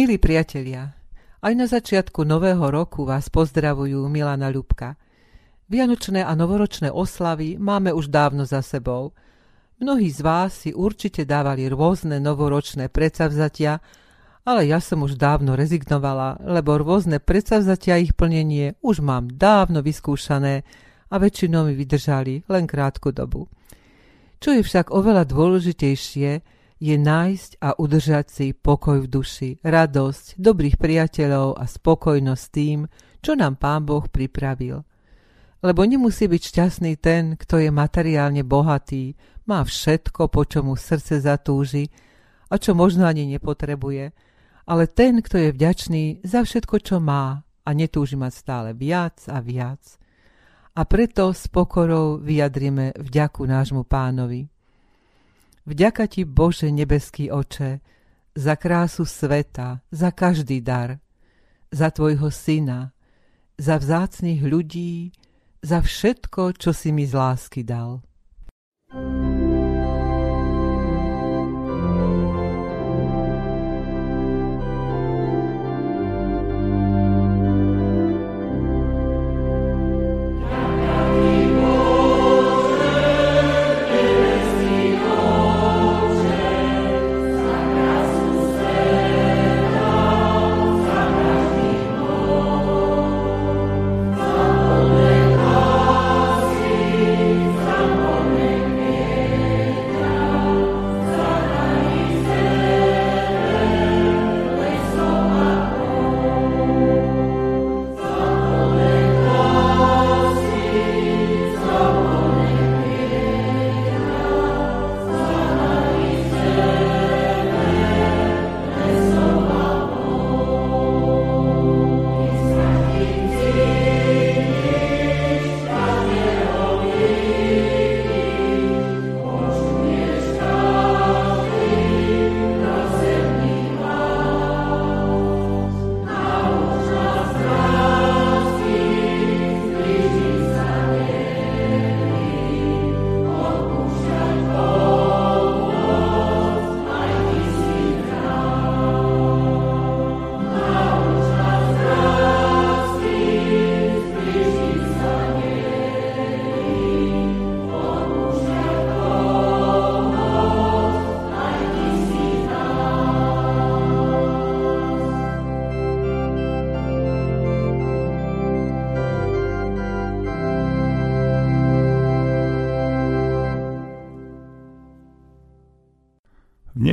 Milí priatelia, aj na začiatku nového roku vás pozdravujú Milana Ľubka. Vianočné a novoročné oslavy máme už dávno za sebou. Mnohí z vás si určite dávali rôzne novoročné predsavzatia, ale ja som už dávno rezignovala, lebo rôzne predsavzatia ich plnenie už mám dávno vyskúšané a väčšinou mi vydržali len krátku dobu. Čo je však oveľa dôležitejšie, je nájsť a udržať si pokoj v duši, radosť, dobrých priateľov a spokojnosť tým, čo nám Pán Boh pripravil. Lebo nemusí byť šťastný ten, kto je materiálne bohatý, má všetko, po čomu srdce zatúži a čo možno ani nepotrebuje, ale ten, kto je vďačný za všetko, čo má a netúži mať stále viac a viac. A preto s pokorou vyjadrime vďaku nášmu pánovi. Vďaka ti, Bože nebeský oče, za krásu sveta, za každý dar, za tvojho syna, za vzácných ľudí, za všetko, čo si mi z lásky dal.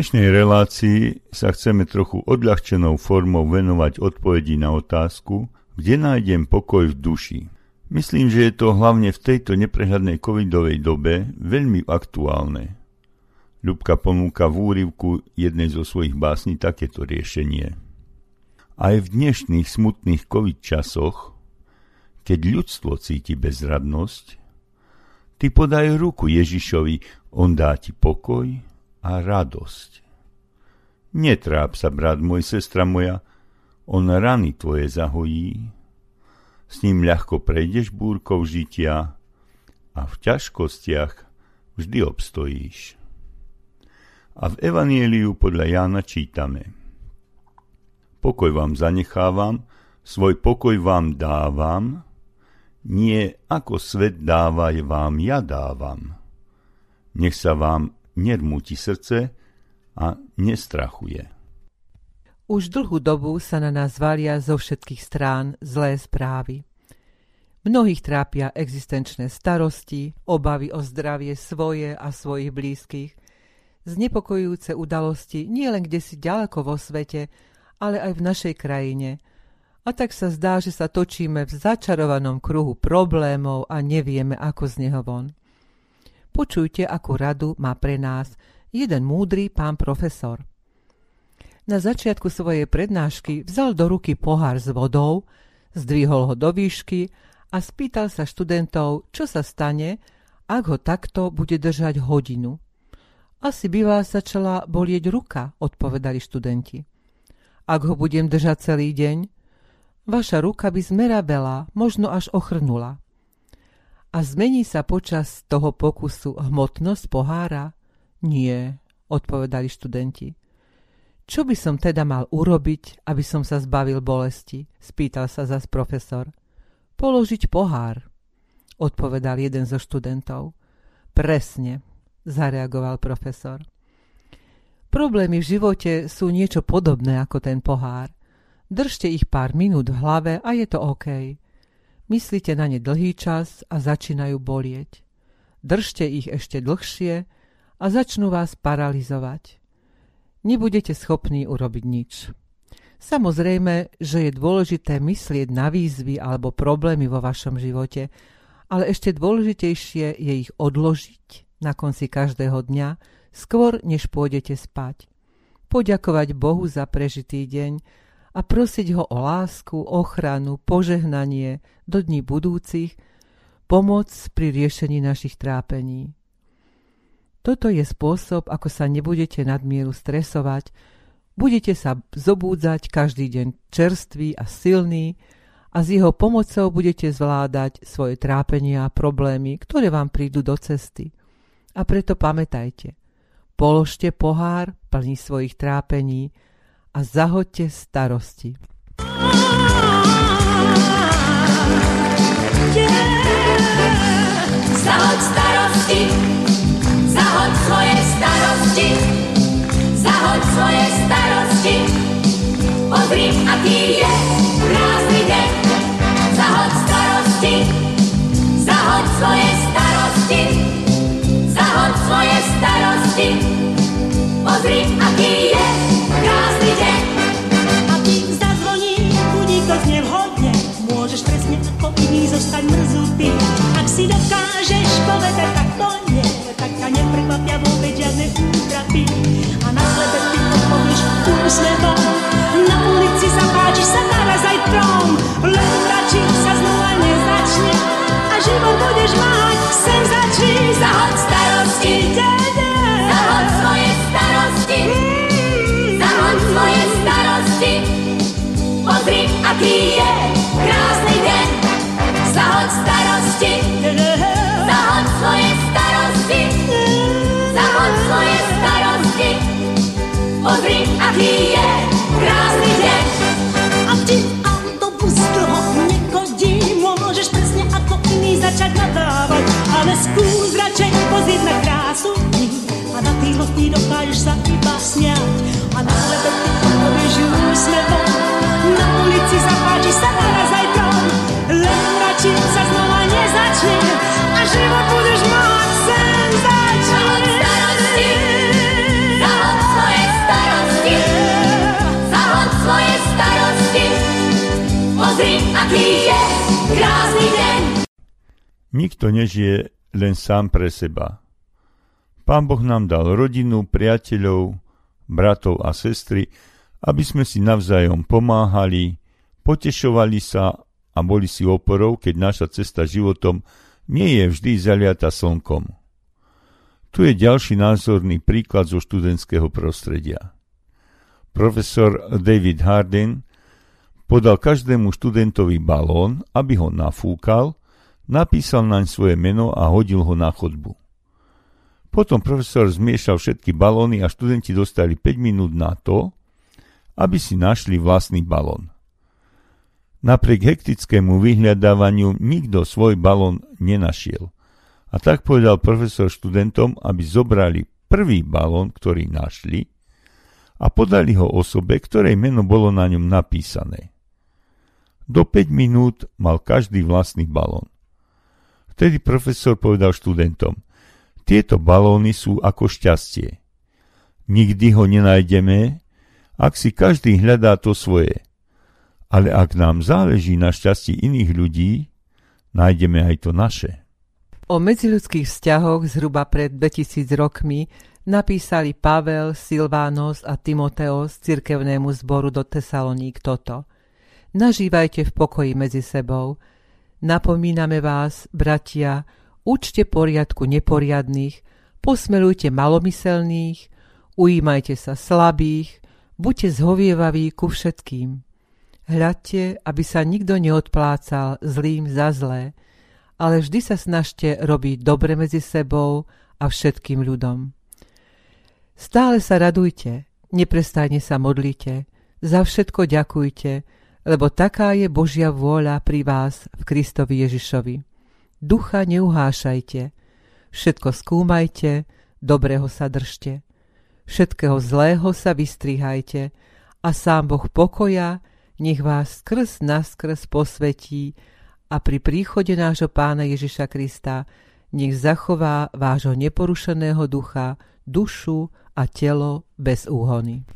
Dnešnej relácii sa chceme trochu odľahčenou formou venovať odpovedi na otázku, kde nájdem pokoj v duši. Myslím, že je to hlavne v tejto neprehľadnej covidovej dobe veľmi aktuálne. Ľubka ponúka v úrivku jednej zo svojich básní takéto riešenie. Aj v dnešných smutných covid časoch, keď ľudstvo cíti bezradnosť, ty podaj ruku Ježišovi, on dá ti pokoj, a radosť. Netráp sa, brat môj, sestra moja, on rany tvoje zahojí, s ním ľahko prejdeš búrkou žitia a v ťažkostiach vždy obstojíš. A v Evanieliu podľa Jána čítame Pokoj vám zanechávam, svoj pokoj vám dávam, nie ako svet dáva, vám ja dávam. Nech sa vám nermúti srdce a nestrachuje. Už dlhú dobu sa na nás valia zo všetkých strán zlé správy. Mnohých trápia existenčné starosti, obavy o zdravie svoje a svojich blízkych, znepokojujúce udalosti nie len kde si ďaleko vo svete, ale aj v našej krajine. A tak sa zdá, že sa točíme v začarovanom kruhu problémov a nevieme, ako z neho von. Počujte, akú radu má pre nás jeden múdry pán profesor. Na začiatku svojej prednášky vzal do ruky pohár s vodou, zdvihol ho do výšky a spýtal sa študentov, čo sa stane, ak ho takto bude držať hodinu. Asi by vás začala bolieť ruka, odpovedali študenti. Ak ho budem držať celý deň, vaša ruka by zmerabela, možno až ochrnula. A zmení sa počas toho pokusu hmotnosť pohára? Nie, odpovedali študenti. Čo by som teda mal urobiť, aby som sa zbavil bolesti? spýtal sa zas profesor. Položiť pohár, odpovedal jeden zo študentov. Presne, zareagoval profesor. Problémy v živote sú niečo podobné ako ten pohár. Držte ich pár minút v hlave a je to OK. Myslíte na ne dlhý čas a začínajú bolieť. Držte ich ešte dlhšie a začnú vás paralizovať nebudete schopní urobiť nič. Samozrejme, že je dôležité myslieť na výzvy alebo problémy vo vašom živote, ale ešte dôležitejšie je ich odložiť na konci každého dňa, skôr než pôjdete spať. Poďakovať Bohu za prežitý deň a prosiť ho o lásku, ochranu, požehnanie do dní budúcich, pomoc pri riešení našich trápení. Toto je spôsob, ako sa nebudete nadmieru stresovať, budete sa zobúdzať každý deň čerstvý a silný a s jeho pomocou budete zvládať svoje trápenia a problémy, ktoré vám prídu do cesty. A preto pamätajte, položte pohár plný svojich trápení a zahoďte starosti. Zahoď starosti Zahoď svoje starosti, zahoď svoje starosti. Pozri, aký je krásny deň. Zahoď starosti, zahoď svoje starosti, zahoď svoje starosti. Pozri, aký zostať mrzutý. Ak si dokážeš povedať, tak to nie tak ťa neprekvapia vôbec žiadne útrapy. A na sebe ty odpovieš úsmevom, Nikto nežije len sám pre seba. Pán Boh nám dal rodinu, priateľov, bratov a sestry, aby sme si navzájom pomáhali, potešovali sa a boli si oporou, keď naša cesta životom nie je vždy zaliata slnkom. Tu je ďalší názorný príklad zo študentského prostredia. Profesor David Harden podal každému študentovi balón, aby ho nafúkal, napísal naň svoje meno a hodil ho na chodbu. Potom profesor zmiešal všetky balóny a študenti dostali 5 minút na to, aby si našli vlastný balón. Napriek hektickému vyhľadávaniu nikto svoj balón nenašiel. A tak povedal profesor študentom, aby zobrali prvý balón, ktorý našli, a podali ho osobe, ktorej meno bolo na ňom napísané. Do 5 minút mal každý vlastný balón. Vtedy profesor povedal študentom, tieto balóny sú ako šťastie. Nikdy ho nenájdeme, ak si každý hľadá to svoje. Ale ak nám záleží na šťastí iných ľudí, nájdeme aj to naše. O medziludských vzťahoch zhruba pred 2000 rokmi napísali Pavel, Silvános a Timoteos cirkevnému zboru do Tesaloník toto. Nažívajte v pokoji medzi sebou. Napomíname vás, bratia, učte poriadku neporiadných, posmelujte malomyselných, ujímajte sa slabých, buďte zhovievaví ku všetkým. Hľadte, aby sa nikto neodplácal zlým za zlé, ale vždy sa snažte robiť dobre medzi sebou a všetkým ľudom. Stále sa radujte, Neprestajne sa modlite, za všetko ďakujte, lebo taká je Božia vôľa pri vás v Kristovi Ježišovi. Ducha neuhášajte, všetko skúmajte, dobrého sa držte. Všetkého zlého sa vystrihajte a sám Boh pokoja nech vás skrz naskrz posvetí a pri príchode nášho pána Ježiša Krista nech zachová vášho neporušeného ducha, dušu a telo bez úhony.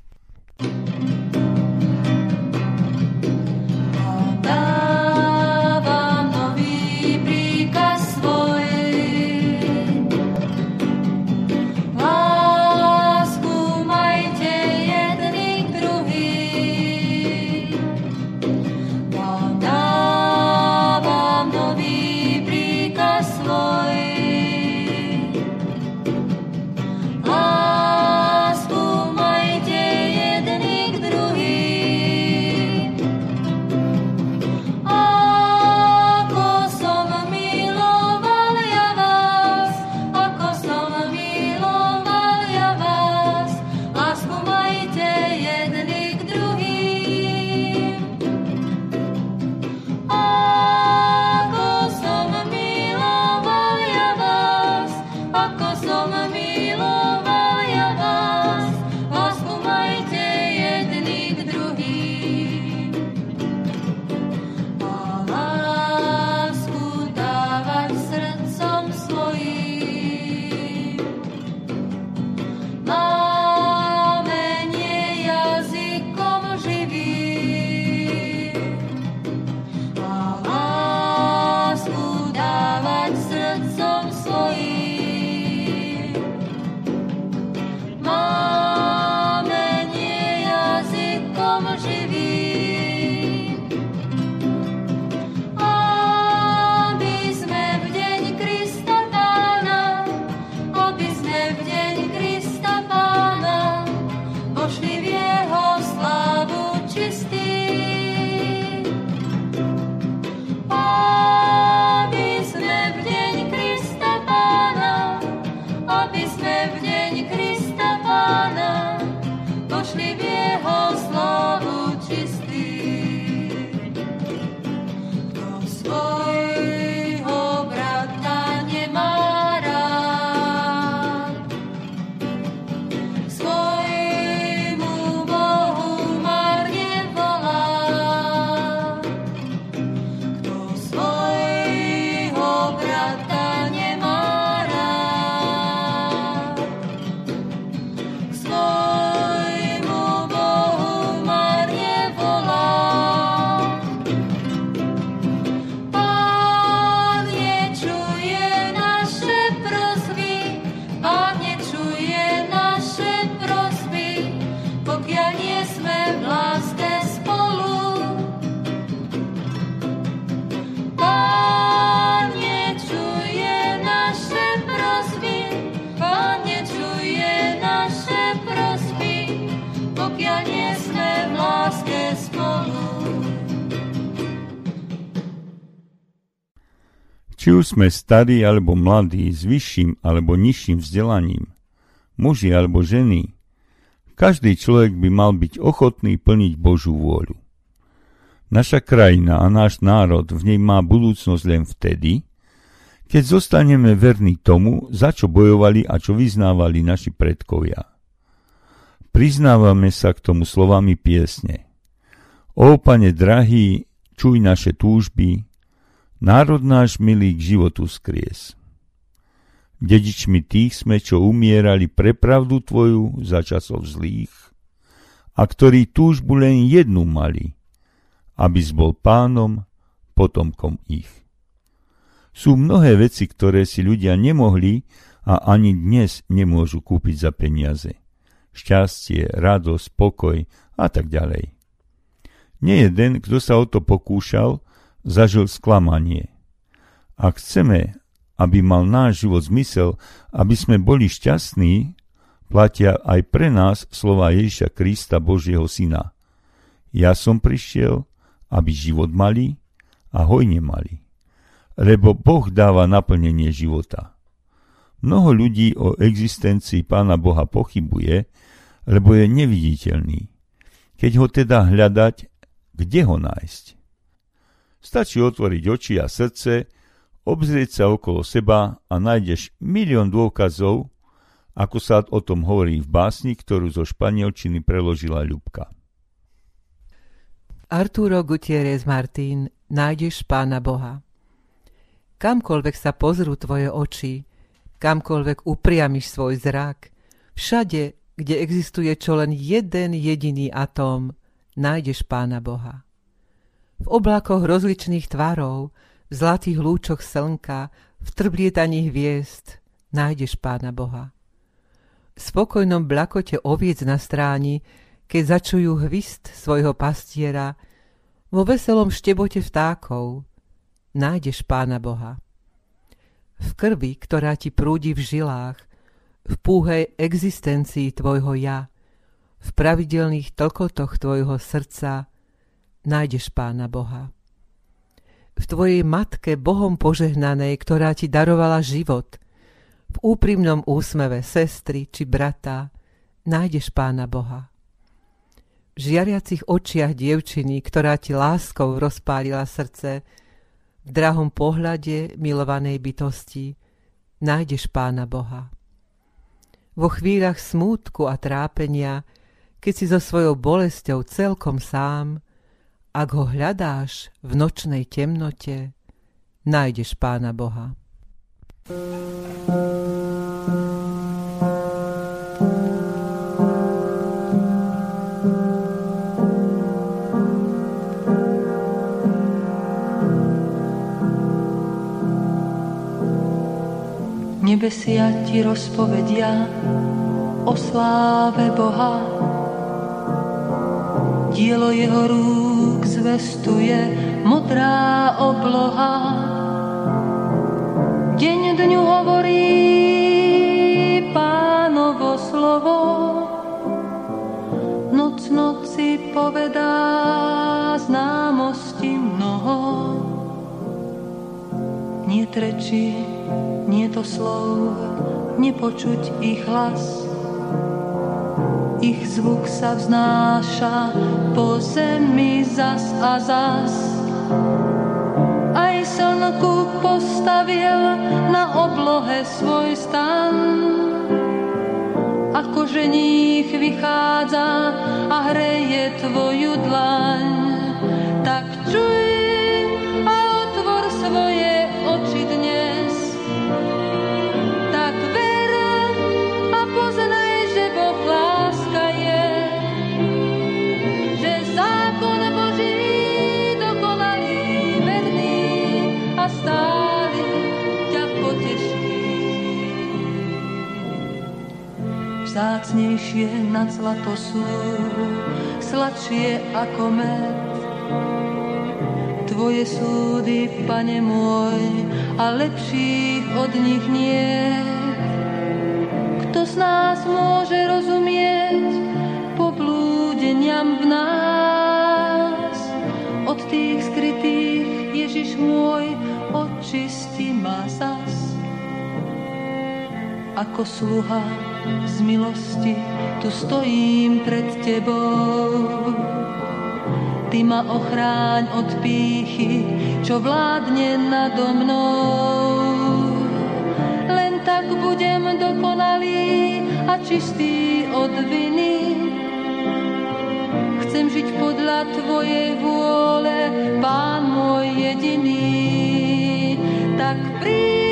Či už sme starí alebo mladí, s vyšším alebo nižším vzdelaním, muži alebo ženy, každý človek by mal byť ochotný plniť Božú vôľu. Naša krajina a náš národ v nej má budúcnosť len vtedy, keď zostaneme verní tomu, za čo bojovali a čo vyznávali naši predkovia. Priznávame sa k tomu slovami piesne. O pane drahý, čuj naše túžby, Národ náš milý k životu skries. Dedičmi tých sme, čo umierali pre pravdu tvoju za časov zlých, a ktorí túžbu len jednu mali, aby bol pánom, potomkom ich. Sú mnohé veci, ktoré si ľudia nemohli a ani dnes nemôžu kúpiť za peniaze. Šťastie, radosť, pokoj a tak ďalej. Nie jeden, kto sa o to pokúšal, zažil sklamanie. Ak chceme, aby mal náš život zmysel, aby sme boli šťastní, platia aj pre nás slova Ježiša Krista, Božieho Syna. Ja som prišiel, aby život mali a hojne mali. Lebo Boh dáva naplnenie života. Mnoho ľudí o existencii Pána Boha pochybuje lebo je neviditeľný. Keď ho teda hľadať, kde ho nájsť? Stačí otvoriť oči a srdce, obzrieť sa okolo seba a nájdeš milión dôkazov, ako sa o tom hovorí v básni, ktorú zo španielčiny preložila Ľubka. Arturo Gutierrez Martín Nájdeš Pána Boha Kamkoľvek sa pozrú tvoje oči, kamkoľvek upriamiš svoj zrak, všade, kde existuje čo len jeden jediný atóm, nájdeš Pána Boha. V oblakoch rozličných tvarov, v zlatých lúčoch slnka, v trblietaní hviezd, nájdeš Pána Boha. V spokojnom blakote oviec na stráni, keď začujú hvist svojho pastiera, vo veselom štebote vtákov, nájdeš Pána Boha. V krvi, ktorá ti prúdi v žilách, v púhej existencii tvojho ja, v pravidelných tlkotoch tvojho srdca, nájdeš Pána Boha v tvojej matke Bohom požehnanej, ktorá ti darovala život, v úprimnom úsmeve sestry či brata, nájdeš Pána Boha. V žiariacich očiach dievčiny, ktorá ti láskou rozpálila srdce, v drahom pohľade milovanej bytosti, nájdeš Pána Boha. Vo chvíľach smútku a trápenia, keď si so svojou bolesťou celkom sám, ak ho hľadáš v nočnej temnote, nájdeš Pána Boha. Nebesia ti rozpovedia o sláve Boha, dielo jeho rúk zvestuje modrá obloha. Deň dňu hovorí pánovo slovo, noc noci povedá známosti mnoho. Nie treči, nie to slov, nepočuť ich hlas, ich zvuk sa vznáša po zemi zas a zas. Aj slnku postavil na oblohe svoj stan. Ako ženích vychádza a hreje tvoju dlaň, tak čuj vzácnejšie nad zlato sú, sladšie ako med. Tvoje súdy, pane môj, a lepších od nich nie. Kto z nás môže rozumieť poblúdeniam v nás? Od tých skrytých, Ježiš môj, očisti ma zas. Ako sluha z milosti tu stojím pred tebou. Ty ma ochráň od pýchy, čo vládne nado mnou. Len tak budem dokonalý a čistý od viny. Chcem žiť podľa Tvojej vôle, Pán môj jediný. Tak príď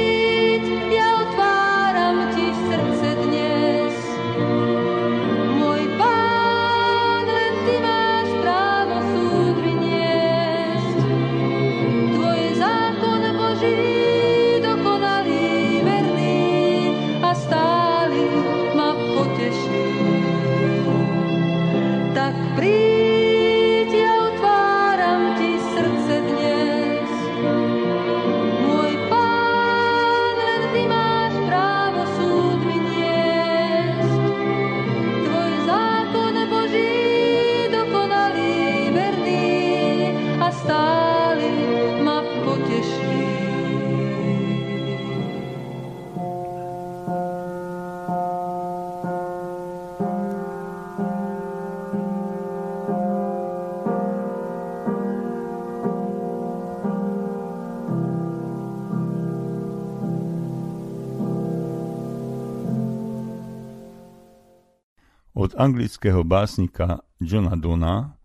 anglického básnika Johna Dona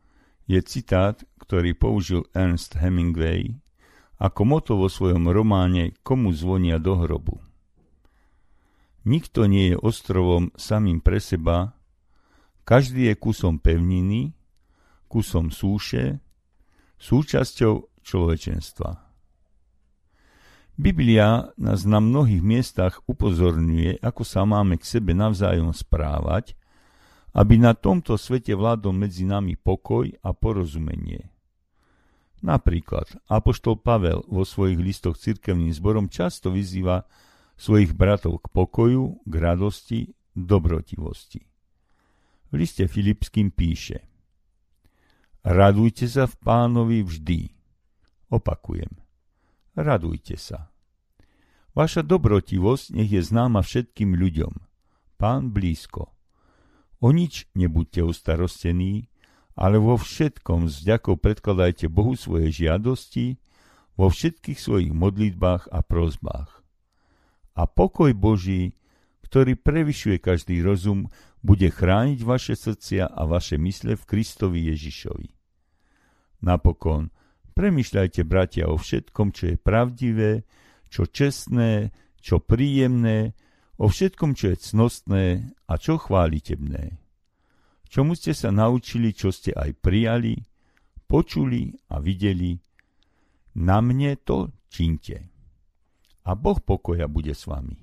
je citát, ktorý použil Ernst Hemingway ako moto vo svojom románe Komu zvonia do hrobu. Nikto nie je ostrovom samým pre seba, každý je kusom pevniny, kusom súše, súčasťou človečenstva. Biblia nás na mnohých miestach upozorňuje, ako sa máme k sebe navzájom správať, aby na tomto svete vládol medzi nami pokoj a porozumenie. Napríklad Apoštol Pavel vo svojich listoch cirkevným zborom často vyzýva svojich bratov k pokoju, k radosti, dobrotivosti. V liste Filipským píše Radujte sa v pánovi vždy. Opakujem. Radujte sa. Vaša dobrotivosť nech je známa všetkým ľuďom. Pán blízko. O nič nebuďte ustarostení, ale vo všetkom s ďakou predkladajte Bohu svoje žiadosti, vo všetkých svojich modlitbách a prozbách a pokoj Boží, ktorý prevyšuje každý rozum, bude chrániť vaše srdcia a vaše mysle v Kristovi Ježišovi. Napokon, premyšľajte, bratia, o všetkom, čo je pravdivé, čo čestné, čo príjemné, o všetkom, čo je cnostné a čo chválitebné. Čomu ste sa naučili, čo ste aj prijali, počuli a videli, na mne to činte a Boh pokoja bude s vami.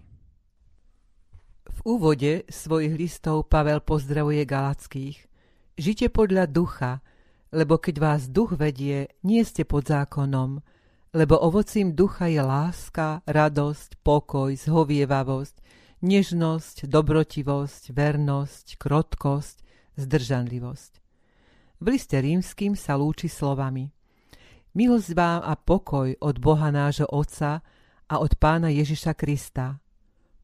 V úvode svojich listov Pavel pozdravuje Galackých. Žite podľa ducha, lebo keď vás duch vedie, nie ste pod zákonom, lebo ovocím ducha je láska, radosť, pokoj, zhovievavosť, nežnosť, dobrotivosť, vernosť, krotkosť, zdržanlivosť. V liste rímským sa lúči slovami Milosť vám a pokoj od Boha nášho Otca a od Pána Ježiša Krista.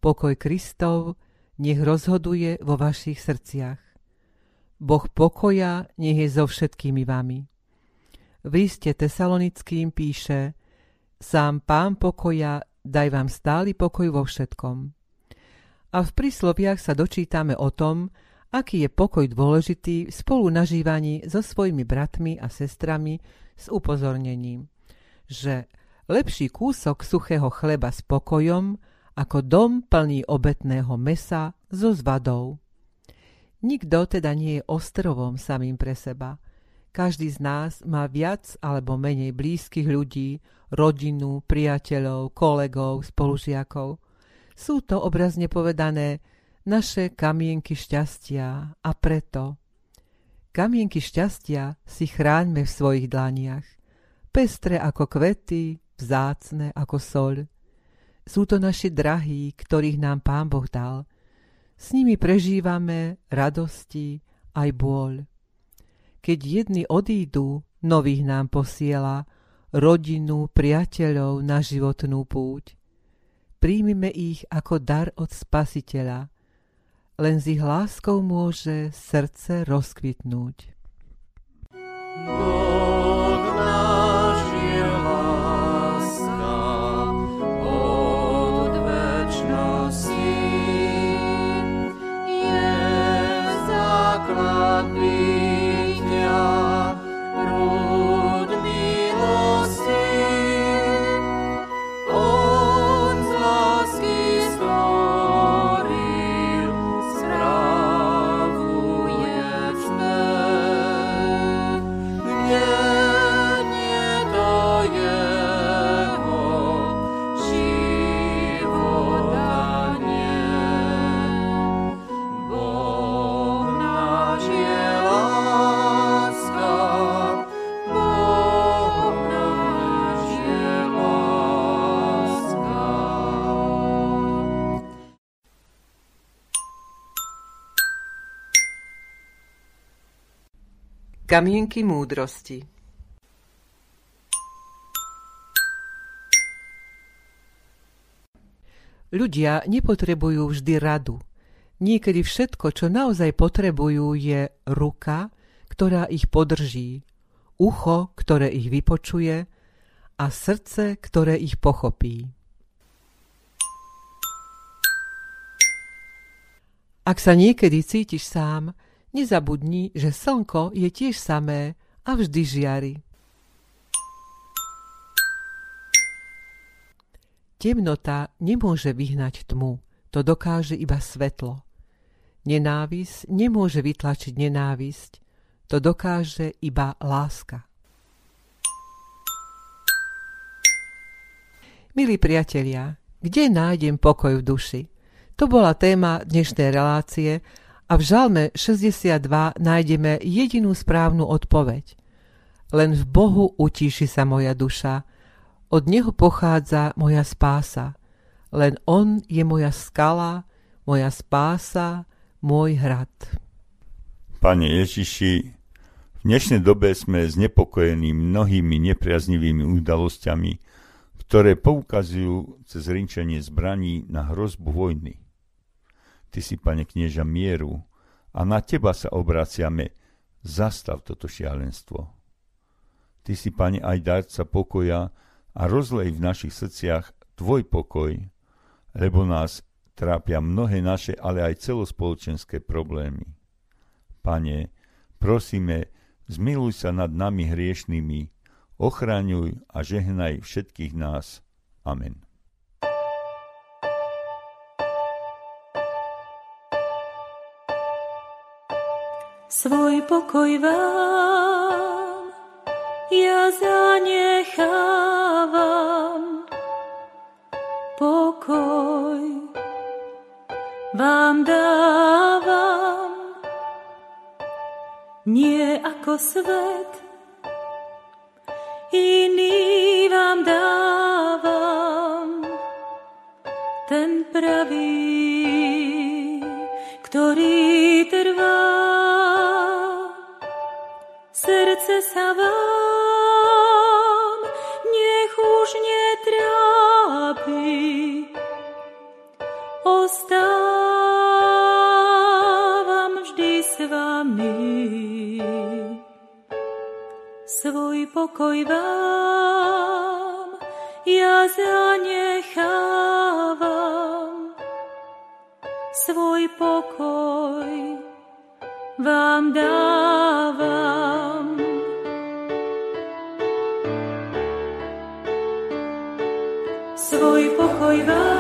Pokoj Kristov nech rozhoduje vo vašich srdciach. Boh pokoja nech je so všetkými vami. V liste tesalonickým píše Sám Pán pokoja daj vám stály pokoj vo všetkom. A v prísloviach sa dočítame o tom, aký je pokoj dôležitý v spolu nažívaní so svojimi bratmi a sestrami s upozornením, že lepší kúsok suchého chleba s pokojom, ako dom plný obetného mesa so zvadou. Nikto teda nie je ostrovom samým pre seba. Každý z nás má viac alebo menej blízkych ľudí, rodinu, priateľov, kolegov, spolužiakov. Sú to obrazne povedané naše kamienky šťastia a preto kamienky šťastia si chráňme v svojich dlaniach. Pestre ako kvety, vzácne ako soľ. Sú to naši drahí, ktorých nám Pán Boh dal. S nimi prežívame radosti aj bôľ. Keď jedni odídu, nových nám posiela, rodinu, priateľov na životnú púť. Príjmime ich ako dar od Spasiteľa, len s ich láskou môže srdce rozkvitnúť. Boh Kamienky múdrosti Ľudia nepotrebujú vždy radu. Niekedy všetko, čo naozaj potrebujú, je ruka, ktorá ich podrží, ucho, ktoré ich vypočuje a srdce, ktoré ich pochopí. Ak sa niekedy cítiš sám, Nezabudni, že slnko je tiež samé a vždy žiari. Temnota nemôže vyhnať tmu, to dokáže iba svetlo. Nenávisť nemôže vytlačiť nenávisť, to dokáže iba láska. Milí priatelia, kde nájdem pokoj v duši? To bola téma dnešnej relácie a v Žalme 62 nájdeme jedinú správnu odpoveď. Len v Bohu utíši sa moja duša, od Neho pochádza moja spása. Len On je moja skala, moja spása, môj hrad. Pane Ježiši, v dnešnej dobe sme znepokojení mnohými nepriaznivými udalosťami, ktoré poukazujú cez rinčenie zbraní na hrozbu vojny. Ty si, pane knieža, mieru a na teba sa obraciame. Zastav toto šialenstvo. Ty si, pane, aj darca pokoja, a rozlej v našich srdciach Tvoj pokoj, lebo nás trápia mnohé naše, ale aj celospoločenské problémy. Pane, prosíme, zmiluj sa nad nami hriešnými, ochraňuj a žehnaj všetkých nás. Amen. Svoj pokoj vám. Ja zanechám dávam pokoj, vám dávam nie ako svet, iný vám dávam ten pravý, sa vám už netrápi. Ostávam vždy s vami. Svoj pokoj vám ja zanechávam. Svoj pokoj vám dávam. Svoj pokoj